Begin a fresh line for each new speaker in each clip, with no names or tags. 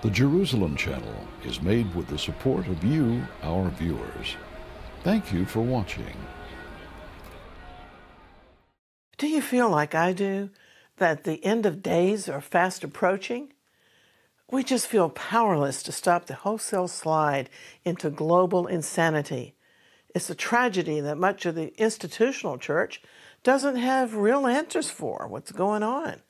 The Jerusalem Channel is made with the support of you, our viewers. Thank you for watching.
Do you feel like I do that the end of days are fast approaching? We just feel powerless to stop the wholesale slide into global insanity. It's a tragedy that much of the institutional church doesn't have real answers for what's going on.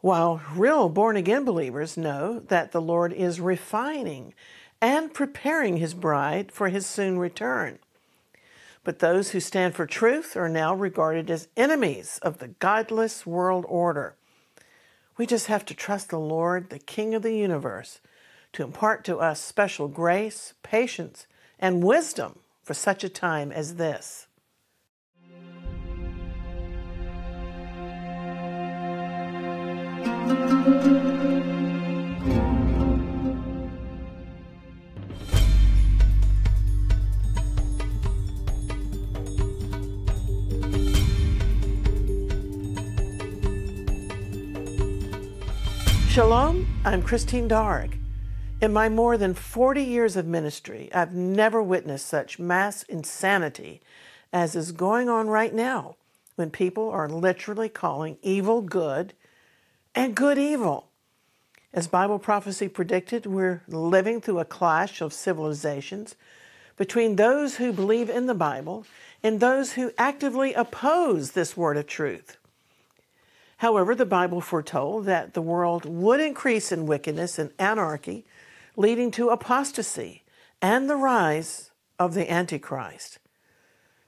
While real born again believers know that the Lord is refining and preparing his bride for his soon return. But those who stand for truth are now regarded as enemies of the godless world order. We just have to trust the Lord, the King of the universe, to impart to us special grace, patience, and wisdom for such a time as this. Shalom, I'm Christine Darg. In my more than 40 years of ministry, I've never witnessed such mass insanity as is going on right now when people are literally calling evil good and good evil. As Bible prophecy predicted, we're living through a clash of civilizations between those who believe in the Bible and those who actively oppose this word of truth. However, the Bible foretold that the world would increase in wickedness and anarchy, leading to apostasy and the rise of the Antichrist.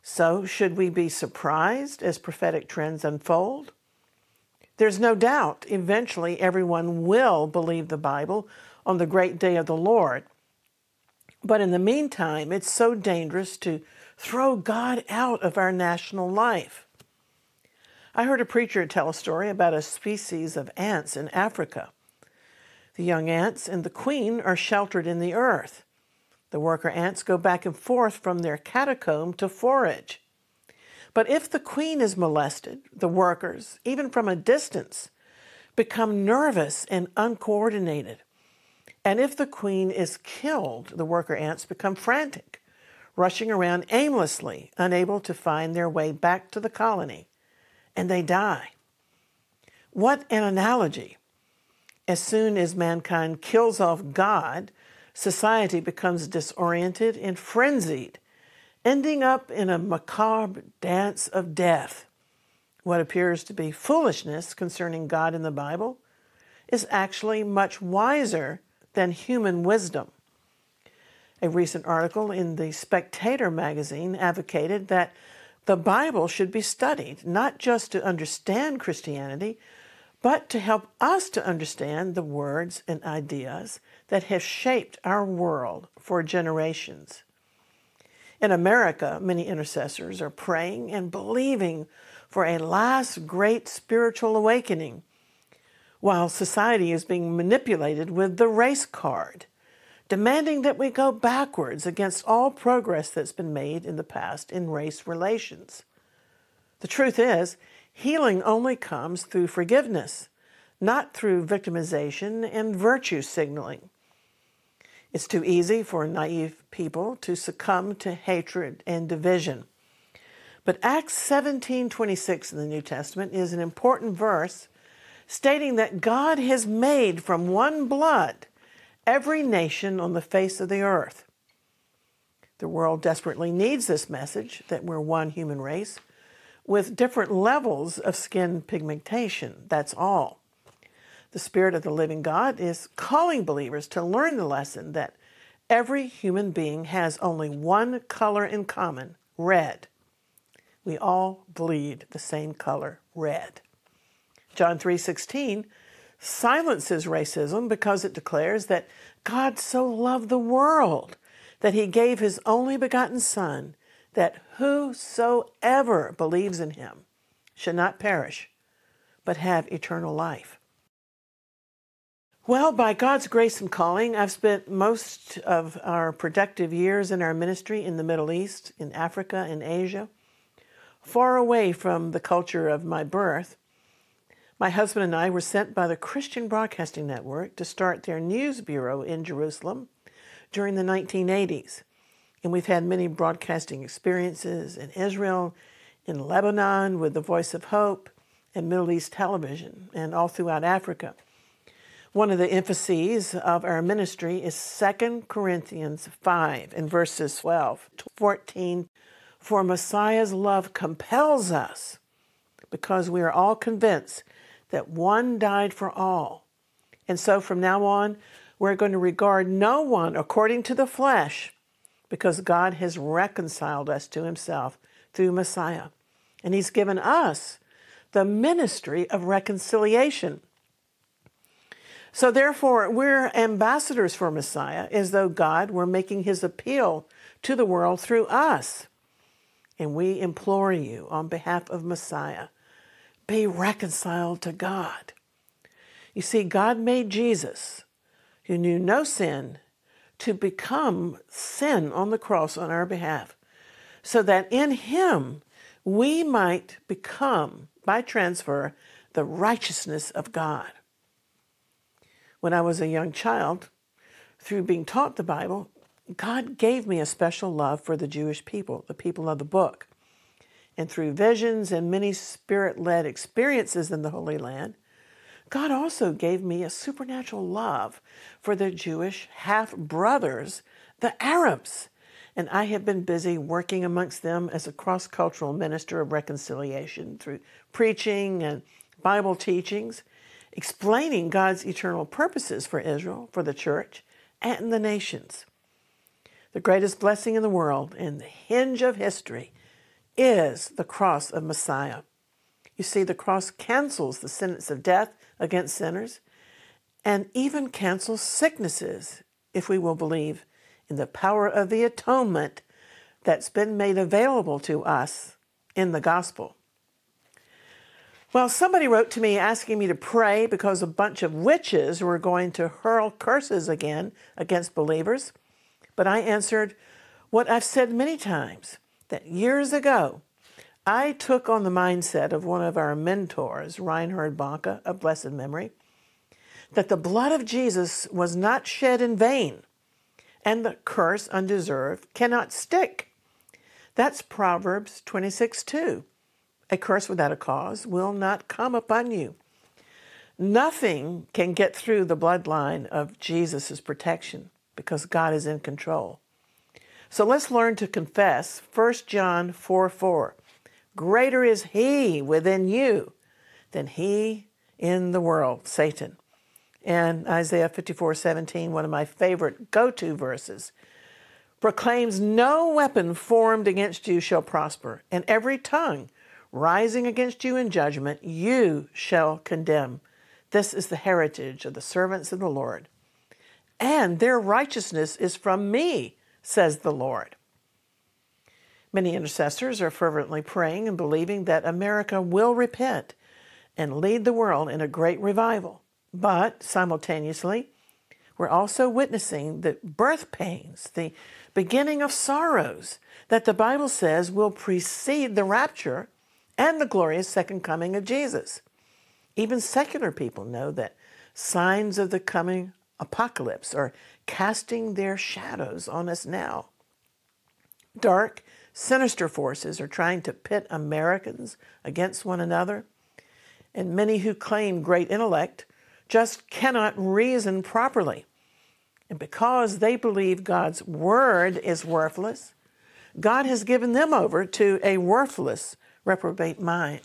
So, should we be surprised as prophetic trends unfold? There's no doubt eventually everyone will believe the Bible on the great day of the Lord. But in the meantime, it's so dangerous to throw God out of our national life. I heard a preacher tell a story about a species of ants in Africa. The young ants and the queen are sheltered in the earth. The worker ants go back and forth from their catacomb to forage. But if the queen is molested, the workers, even from a distance, become nervous and uncoordinated. And if the queen is killed, the worker ants become frantic, rushing around aimlessly, unable to find their way back to the colony and they die. What an analogy. As soon as mankind kills off God, society becomes disoriented and frenzied, ending up in a macabre dance of death. What appears to be foolishness concerning God in the Bible is actually much wiser than human wisdom. A recent article in the Spectator magazine advocated that the Bible should be studied, not just to understand Christianity, but to help us to understand the words and ideas that have shaped our world for generations. In America, many intercessors are praying and believing for a last great spiritual awakening, while society is being manipulated with the race card demanding that we go backwards against all progress that's been made in the past in race relations. The truth is, healing only comes through forgiveness, not through victimization and virtue signaling. It's too easy for naive people to succumb to hatred and division. But Acts 17:26 in the New Testament is an important verse stating that God has made from one blood every nation on the face of the earth. The world desperately needs this message that we're one human race with different levels of skin pigmentation. That's all. The Spirit of the living God is calling believers to learn the lesson that every human being has only one color in common red. We all bleed the same color, red. John 3:16 silences racism because it declares that God so loved the world that he gave his only begotten Son, that whosoever believes in him should not perish, but have eternal life. Well, by God's grace and calling, I've spent most of our productive years in our ministry in the Middle East, in Africa, in Asia, far away from the culture of my birth My husband and I were sent by the Christian Broadcasting Network to start their news bureau in Jerusalem during the 1980s. And we've had many broadcasting experiences in Israel, in Lebanon with the Voice of Hope, and Middle East television, and all throughout Africa. One of the emphases of our ministry is 2 Corinthians 5 in verses 12 to 14. For Messiah's love compels us because we are all convinced that one died for all. And so from now on, we're going to regard no one according to the flesh because God has reconciled us to himself through Messiah. And he's given us the ministry of reconciliation. So, therefore, we're ambassadors for Messiah as though God were making his appeal to the world through us. And we implore you on behalf of Messiah be reconciled to God. You see, God made Jesus, who knew no sin, to become sin on the cross on our behalf, so that in him we might become, by transfer, the righteousness of God. When I was a young child, through being taught the Bible, God gave me a special love for the Jewish people, the people of the book. And through visions and many spirit led experiences in the Holy Land, God also gave me a supernatural love for the Jewish half brothers, the Arabs. And I have been busy working amongst them as a cross cultural minister of reconciliation through preaching and Bible teachings, explaining God's eternal purposes for Israel, for the church, and the nations. The greatest blessing in the world and the hinge of history is the cross of Messiah. You see, the cross cancels the sentence of death against sinners and even cancels sicknesses if we will believe in the power of the atonement that's been made available to us in the gospel. Well, somebody wrote to me asking me to pray because a bunch of witches were going to hurl curses again against believers. But I answered what I've said many times that years ago, I took on the mindset of one of our mentors, Reinhard Bonnke, of blessed memory, that the blood of Jesus was not shed in vain, and the curse undeserved cannot stick. That's Proverbs 26 2. A curse without a cause will not come upon you. Nothing can get through the bloodline of Jesus' protection because God is in control. So let's learn to confess 1 John 4 4. Greater is he within you than he in the world, Satan. And Isaiah 54 17, one of my favorite go to verses, proclaims, No weapon formed against you shall prosper, and every tongue rising against you in judgment you shall condemn. This is the heritage of the servants of the Lord. And their righteousness is from me says the Lord. Many intercessors are fervently praying and believing that America will repent and lead the world in a great revival. But simultaneously, we're also witnessing the birth pains, the beginning of sorrows that the Bible says will precede the rapture and the glorious second coming of Jesus. Even secular people know that signs of the coming apocalypse are casting their shadows on us now. Dark, sinister forces are trying to pit Americans against one another, and many who claim great intellect just cannot reason properly. And because they believe God's word is worthless, God has given them over to a worthless, reprobate mind.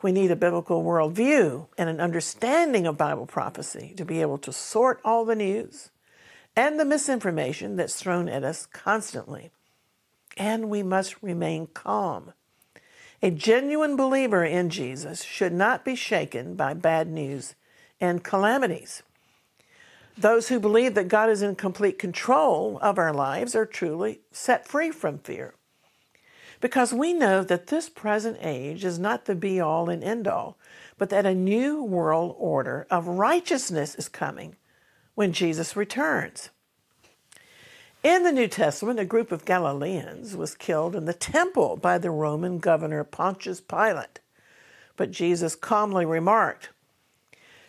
We need a biblical worldview and an understanding of Bible prophecy to be able to sort all the news and the misinformation that's thrown at us constantly. And we must remain calm. A genuine believer in Jesus should not be shaken by bad news and calamities. Those who believe that God is in complete control of our lives are truly set free from fear because we know that this present age is not the be all and end all, but that a new world order of righteousness is coming when Jesus returns. In the New Testament, a group of Galileans was killed in the temple by the Roman governor Pontius Pilate. But Jesus calmly remarked,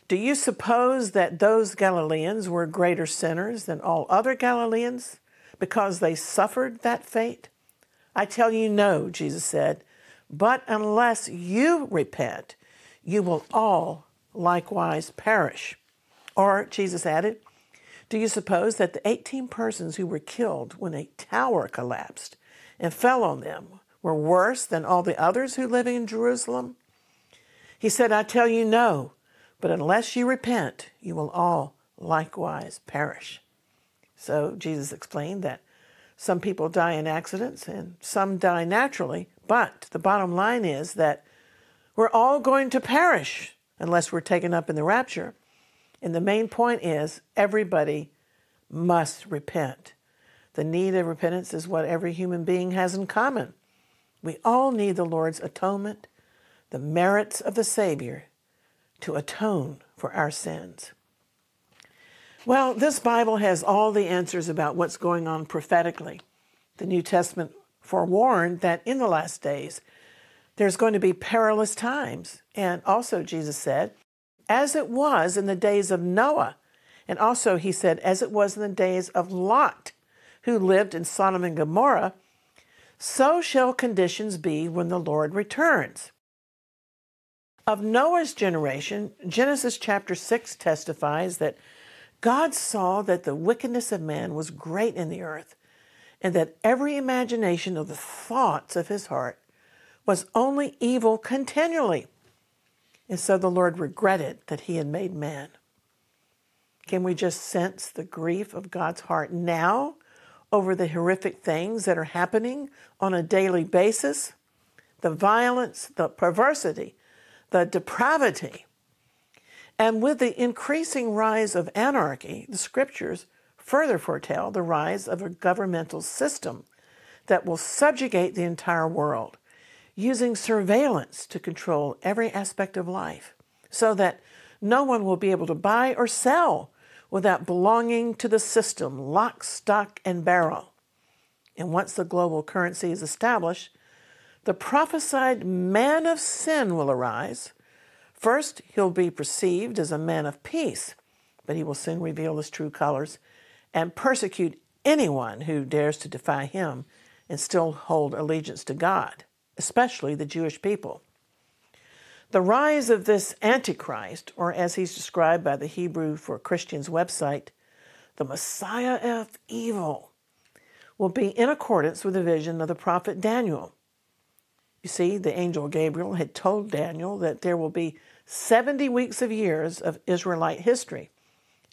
Do you suppose that those Galileans were greater sinners than all other Galileans because they suffered that fate? I tell you, no, Jesus said, but unless you repent, you will all likewise perish. Or, Jesus added, Do you suppose that the 18 persons who were killed when a tower collapsed and fell on them were worse than all the others who live in Jerusalem? He said, I tell you, no, but unless you repent, you will all likewise perish. So Jesus explained that some people die in accidents and some die naturally, but the bottom line is that we're all going to perish unless we're taken up in the rapture. And the main point is everybody must repent. The need of repentance is what every human being has in common. We all need the Lord's atonement, the merits of the Savior to atone for our sins. Well, this Bible has all the answers about what's going on prophetically. The New Testament forewarned that in the last days there's going to be perilous times. And also, Jesus said, as it was in the days of Noah. And also, he said, as it was in the days of Lot, who lived in Sodom and Gomorrah, so shall conditions be when the Lord returns. Of Noah's generation, Genesis chapter 6 testifies that God saw that the wickedness of man was great in the earth, and that every imagination of the thoughts of his heart was only evil continually. And so the Lord regretted that he had made man. Can we just sense the grief of God's heart now over the horrific things that are happening on a daily basis? The violence, the perversity, the depravity. And with the increasing rise of anarchy, the scriptures further foretell the rise of a governmental system that will subjugate the entire world using surveillance to control every aspect of life so that no one will be able to buy or sell without belonging to the system, lock, stock, and barrel. And once the global currency is established, the prophesied man of sin will arise. First, he'll be perceived as a man of peace, but he will soon reveal his true colors and persecute anyone who dares to defy him and still hold allegiance to God especially the Jewish people. The rise of this Antichrist, or as he's described by the Hebrew for Christians website, the Messiah of evil, will be in accordance with the vision of the prophet Daniel. You see, the angel Gabriel had told Daniel that there will be 70 weeks of years of Israelite history.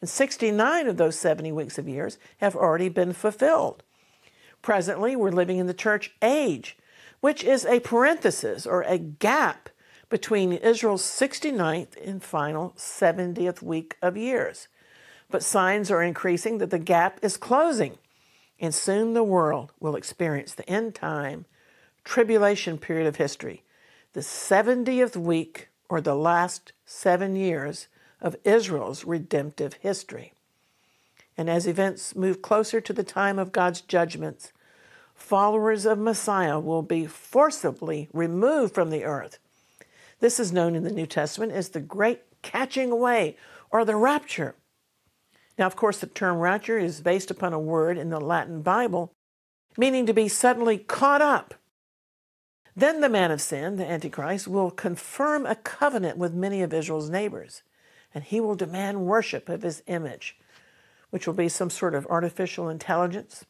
And 69 of those 70 weeks of years have already been fulfilled. Presently, we're living in the church age, which is a parenthesis or a gap between Israel's 69th and final 70th week of years. But signs are increasing that the gap is closing, and soon the world will experience the end time tribulation period of history, the 70th week or the last seven years of Israel's redemptive history. And as events move closer to the time of God's judgments, followers of Messiah will be forcibly removed from the earth. This is known in the New Testament as the great catching away or the rapture. Now, of course, the term rapture is based upon a word in the Latin Bible meaning to be suddenly caught up. Then the man of sin, the Antichrist, will confirm a covenant with many of Israel's neighbors, and he will demand worship of his image, which will be some sort of artificial intelligence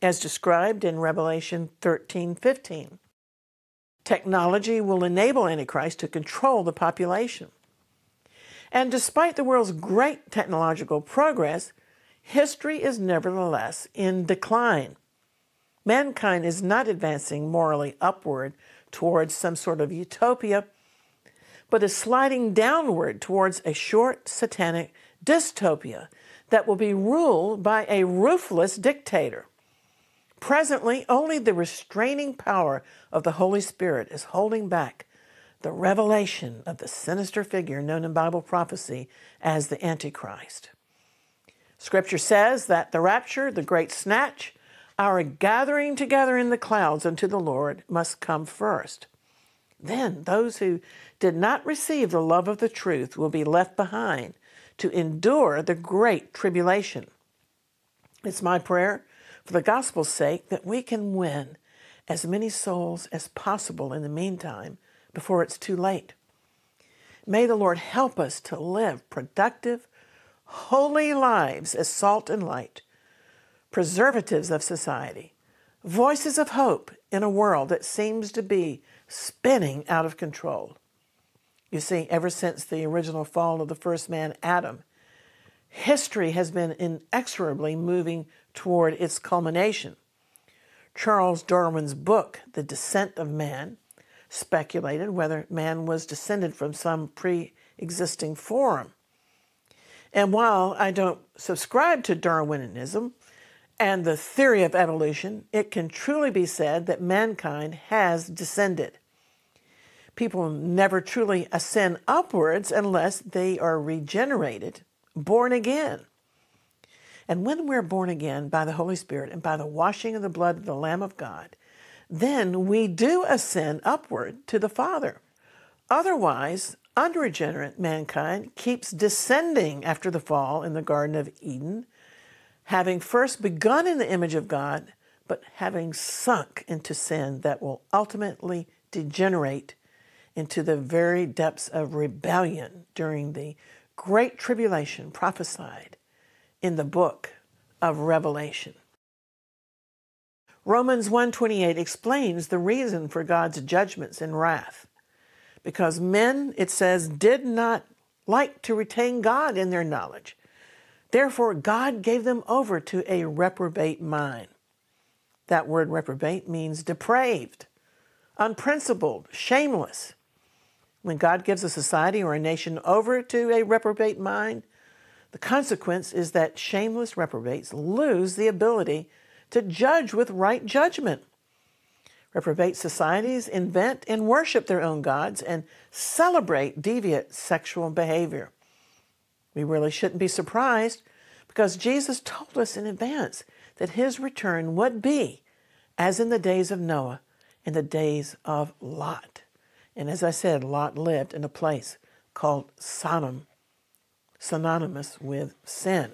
as described in Revelation 13 15. Technology will enable Antichrist to control the population. And despite the world's great technological progress, history is nevertheless in decline. Mankind is not advancing morally upward towards some sort of utopia, but is sliding downward towards a short satanic dystopia that will be ruled by a ruthless dictator. Presently, only the restraining power of the Holy Spirit is holding back the revelation of the sinister figure known in Bible prophecy as the Antichrist. Scripture says that the rapture, the great snatch, our gathering together in the clouds unto the Lord must come first. Then those who did not receive the love of the truth will be left behind to endure the great tribulation. It's my prayer for the gospel's sake that we can win as many souls as possible in the meantime before it's too late. May the Lord help us to live productive, holy lives as salt and light, preservatives of society, voices of hope in a world that seems to be spinning out of control. You see, ever since the original fall of the first man, Adam, history has been inexorably moving toward its culmination. Charles Darwin's book, The Descent of Man, speculated whether man was descended from some pre existing form. And while I don't subscribe to Darwinism and the theory of evolution, it can truly be said that mankind has descended people never truly ascend upwards unless they are regenerated, born again. And when we're born again by the Holy Spirit and by the washing of the blood of the Lamb of God, then we do ascend upward to the Father. Otherwise, unregenerate mankind keeps descending after the fall in the Garden of Eden, having first begun in the image of God, but having sunk into sin that will ultimately degenerate into the very depths of rebellion during the great tribulation prophesied in the book of Revelation. Romans 1:28 explains the reason for God's judgments and wrath. Because men, it says, did not like to retain God in their knowledge. Therefore, God gave them over to a reprobate mind. That word reprobate means depraved, unprincipled, shameless. When God gives a society or a nation over to a reprobate mind, the consequence is that shameless reprobates lose the ability to judge with right judgment. Reprobate societies invent and worship their own gods and celebrate deviant sexual behavior. We really shouldn't be surprised because Jesus told us in advance that his return would be as in the days of Noah, in the days of Lot. And as I said, Lot lived in a place called Sodom, synonymous with sin.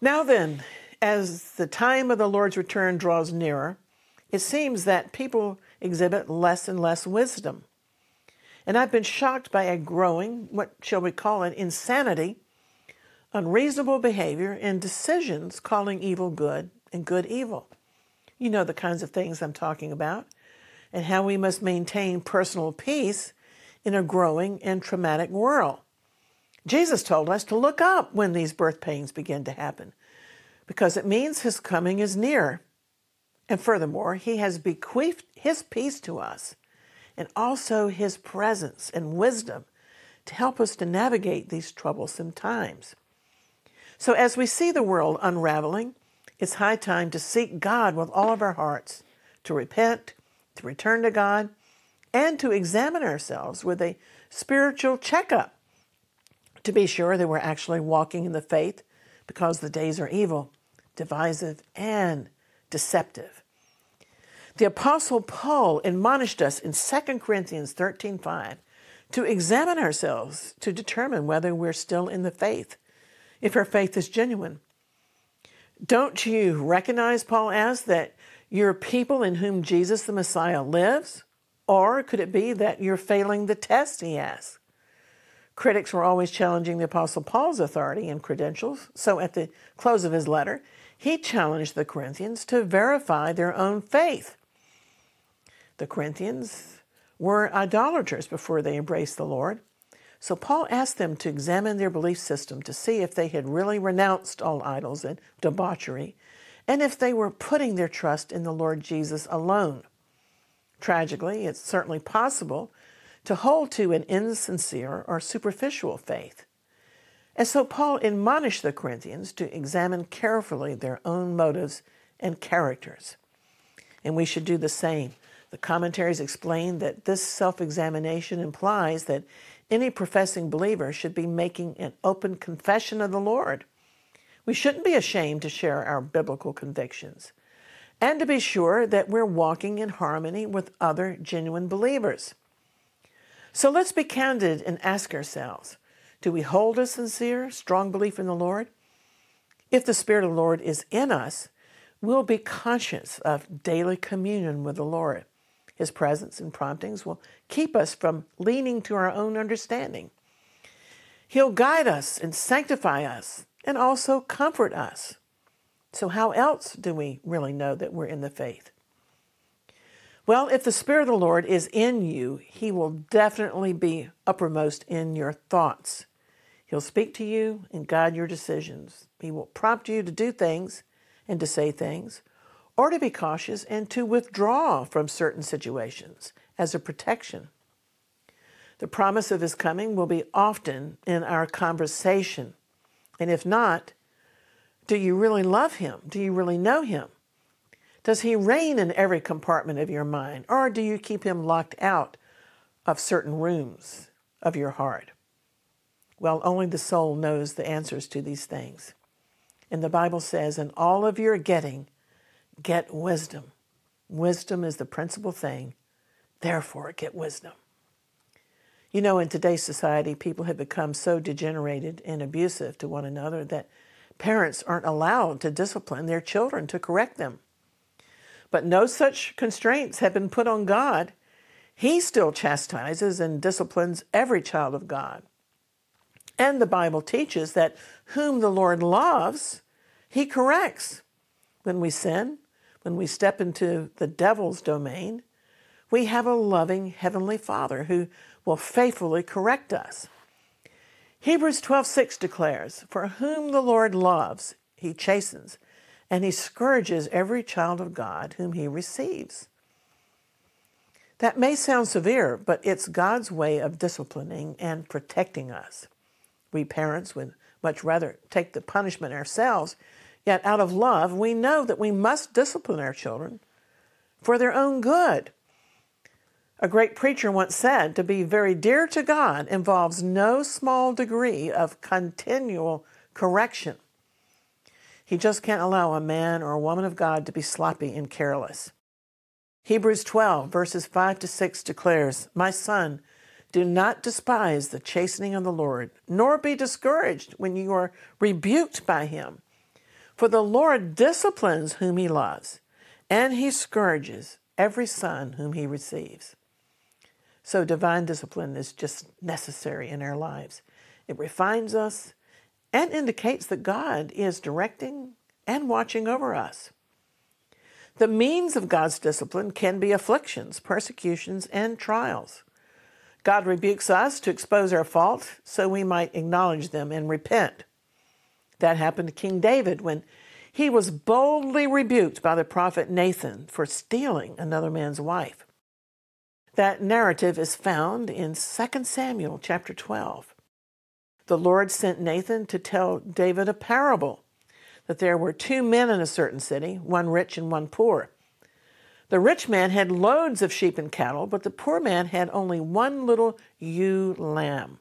Now then, as the time of the Lord's return draws nearer, it seems that people exhibit less and less wisdom. And I've been shocked by a growing, what shall we call it, insanity, unreasonable behavior, and decisions calling evil good and good evil. You know the kinds of things I'm talking about and how we must maintain personal peace in a growing and traumatic world. Jesus told us to look up when these birth pains begin to happen because it means his coming is near. And furthermore, he has bequeathed his peace to us and also his presence and wisdom to help us to navigate these troublesome times. So, as we see the world unraveling, it's high time to seek God with all of our hearts, to repent, to return to God, and to examine ourselves with a spiritual checkup to be sure that we're actually walking in the faith because the days are evil, divisive, and deceptive. The apostle Paul admonished us in 2 Corinthians 13:5 to examine ourselves to determine whether we're still in the faith, if our faith is genuine. Don't you recognize Paul asks that you're people in whom Jesus the Messiah lives? Or could it be that you're failing the test, he asks? Critics were always challenging the Apostle Paul's authority and credentials, so at the close of his letter, he challenged the Corinthians to verify their own faith. The Corinthians were idolaters before they embraced the Lord, so Paul asked them to examine their belief system to see if they had really renounced all idols and debauchery and if they were putting their trust in the Lord Jesus alone. Tragically, it's certainly possible to hold to an insincere or superficial faith. And so Paul admonished the Corinthians to examine carefully their own motives and characters. And we should do the same. The commentaries explain that this self examination implies that any professing believer should be making an open confession of the Lord we shouldn't be ashamed to share our biblical convictions and to be sure that we're walking in harmony with other genuine believers. So let's be candid and ask ourselves do we hold a sincere, strong belief in the Lord? If the Spirit of the Lord is in us, we'll be conscious of daily communion with the Lord. His presence and promptings will keep us from leaning to our own understanding. He'll guide us and sanctify us and also comfort us. So, how else do we really know that we're in the faith? Well, if the Spirit of the Lord is in you, He will definitely be uppermost in your thoughts. He'll speak to you and guide your decisions. He will prompt you to do things and to say things, or to be cautious and to withdraw from certain situations as a protection. The promise of His coming will be often in our conversation. And if not, do you really love Him? Do you really know Him? Does He reign in every compartment of your mind, or do you keep Him locked out of certain rooms of your heart? Well, only the soul knows the answers to these things. And the Bible says, in all of your getting, get wisdom. Wisdom is the principal thing. Therefore, get wisdom. You know, in today's society, people have become so degenerated and abusive to one another that parents aren't allowed to discipline their children to correct them. But no such constraints have been put on God. He still chastises and disciplines every child of God. And the Bible teaches that whom the Lord loves, he corrects. When we sin, when we step into the devil's domain, we have a loving Heavenly Father who will faithfully correct us. Hebrews 12:6 declares, "For whom the Lord loves, he chastens, and he scourges every child of God whom he receives." That may sound severe, but it's God's way of disciplining and protecting us. We parents would much rather take the punishment ourselves, yet out of love, we know that we must discipline our children for their own good. A great preacher once said to be very dear to God involves no small degree of continual correction. He just can't allow a man or a woman of God to be sloppy and careless. Hebrews 12, verses 5 to 6 declares, My son, do not despise the chastening of the Lord, nor be discouraged when you are rebuked by him. For the Lord disciplines whom he loves, and he scourges every son whom he receives. So, divine discipline is just necessary in our lives. It refines us and indicates that God is directing and watching over us. The means of God's discipline can be afflictions, persecutions, and trials. God rebukes us to expose our faults so we might acknowledge them and repent. That happened to King David when he was boldly rebuked by the prophet Nathan for stealing another man's wife. That narrative is found in 2 Samuel chapter 12. The Lord sent Nathan to tell David a parable that there were two men in a certain city, one rich and one poor. The rich man had loads of sheep and cattle, but the poor man had only one little ewe lamb.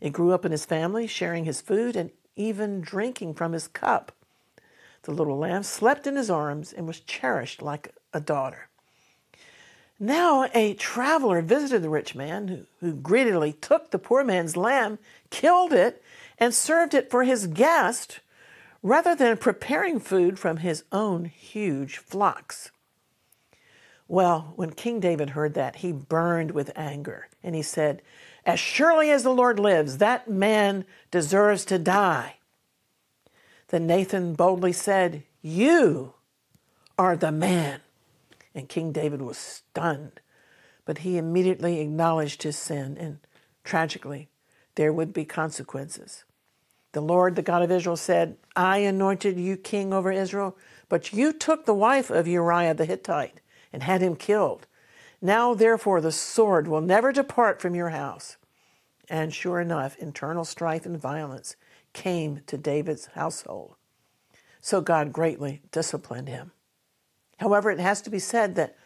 It grew up in his family, sharing his food and even drinking from his cup. The little lamb slept in his arms and was cherished like a daughter. Now a traveler visited the rich man, who, who greedily took the poor man's lamb, killed it, and served it for his guest, rather than preparing food from his own huge flocks. Well, when King David heard that, he burned with anger and he said, As surely as the Lord lives, that man deserves to die. Then Nathan boldly said, You are the man. And King David was stunned, but he immediately acknowledged his sin, and tragically, there would be consequences. The Lord, the God of Israel, said, I anointed you king over Israel, but you took the wife of Uriah the Hittite and had him killed. Now, therefore, the sword will never depart from your house. And sure enough, internal strife and violence came to David's household. So God greatly disciplined him. However, it has to be said that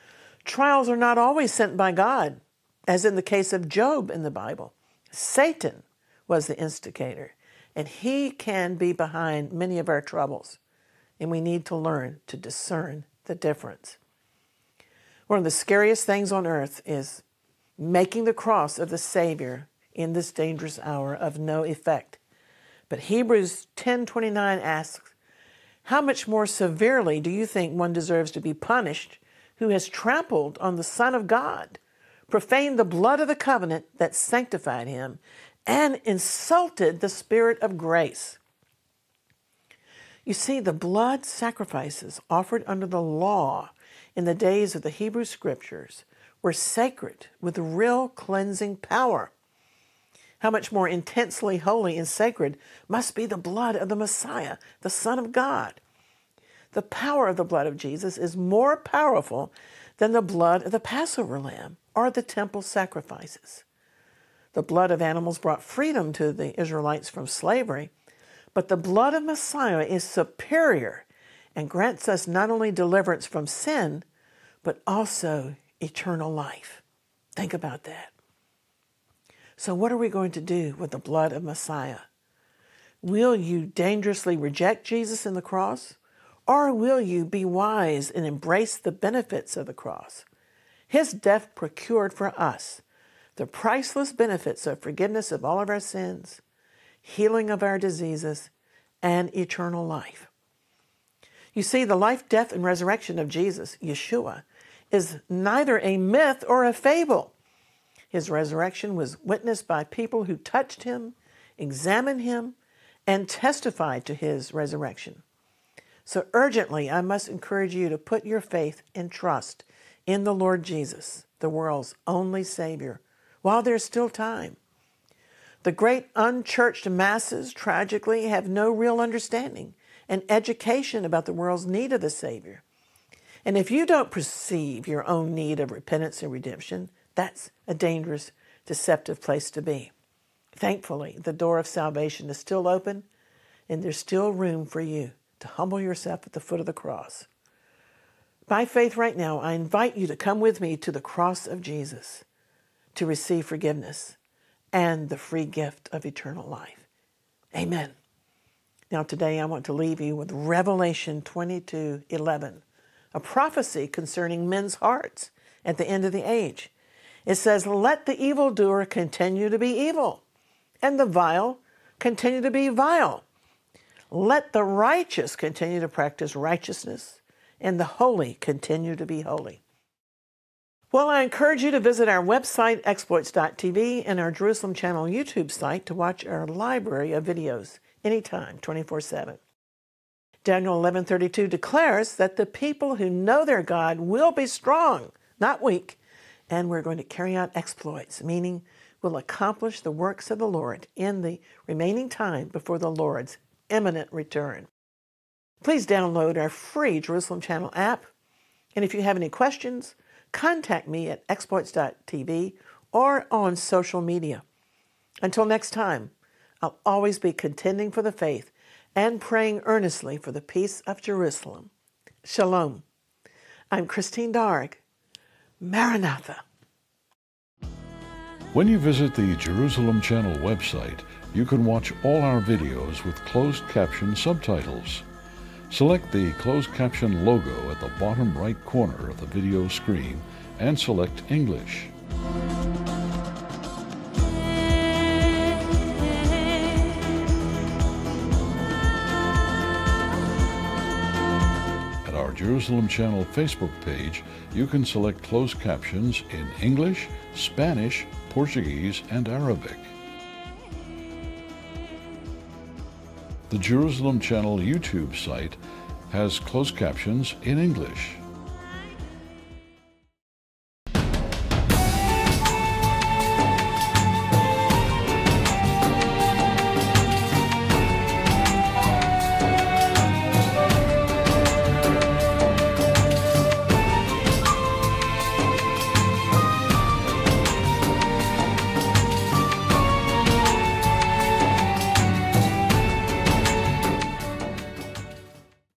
trials are not always sent by God, as in the case of Job in the Bible. Satan was the instigator, and he can be behind many of our troubles, and we need to learn to discern the difference. One of the scariest things on earth is making the cross of the Savior in this dangerous hour of no effect. But Hebrews 10:29 asks, "How much more severely do you think one deserves to be punished who has trampled on the Son of God, profaned the blood of the covenant that sanctified him, and insulted the Spirit of grace?" You see, the blood sacrifices offered under the law in the days of the Hebrew Scriptures were sacred with real cleansing power. How much more intensely holy and sacred must be the blood of the Messiah, the Son of God. The power of the blood of Jesus is more powerful than the blood of the Passover lamb or the temple sacrifices. The blood of animals brought freedom to the Israelites from slavery, but the blood of Messiah is superior and grants us not only deliverance from sin, but also eternal life. Think about that. So, what are we going to do with the blood of Messiah? Will you dangerously reject Jesus in the cross? Or will you be wise and embrace the benefits of the cross? His death procured for us the priceless benefits of forgiveness of all of our sins, healing of our diseases, and eternal life. You see, the life, death, and resurrection of Jesus, Yeshua, is neither a myth or a fable. His resurrection was witnessed by people who touched him, examined him, and testified to his resurrection. So, urgently, I must encourage you to put your faith and trust in the Lord Jesus, the world's only Savior, while there's still time. The great unchurched masses, tragically, have no real understanding and education about the world's need of the Savior. And if you don't perceive your own need of repentance and redemption, that's a dangerous, deceptive place to be. Thankfully, the door of salvation is still open, and there's still room for you to humble yourself at the foot of the cross. By faith, right now, I invite you to come with me to the cross of Jesus to receive forgiveness and the free gift of eternal life. Amen. Now, today I want to leave you with Revelation 22 11 a prophecy concerning men's hearts at the end of the age. It says, Let the evildoer continue to be evil, and the vile continue to be vile. Let the righteous continue to practice righteousness, and the holy continue to be holy. Well, I encourage you to visit our website, exploits.tv, and our Jerusalem Channel YouTube site to watch our library of videos anytime, 24 7. Daniel 11:32 declares that the people who know their God will be strong, not weak, and we're going to carry out exploits, meaning we'll accomplish the works of the Lord in the remaining time before the Lord's imminent return. Please download our free Jerusalem Channel app, and if you have any questions, contact me at exploits.tv or on social media. Until next time, I'll always be contending for the faith and praying earnestly for the peace of Jerusalem. Shalom. I'm Christine Darg. Maranatha.
When you visit the Jerusalem Channel website, you can watch all our videos with closed caption subtitles. Select the closed caption logo at the bottom right corner of the video screen and select English. At our Jerusalem Channel Facebook page, you can select closed captions in English, Spanish, Portuguese, and Arabic. The Jerusalem Channel YouTube site has closed captions in English.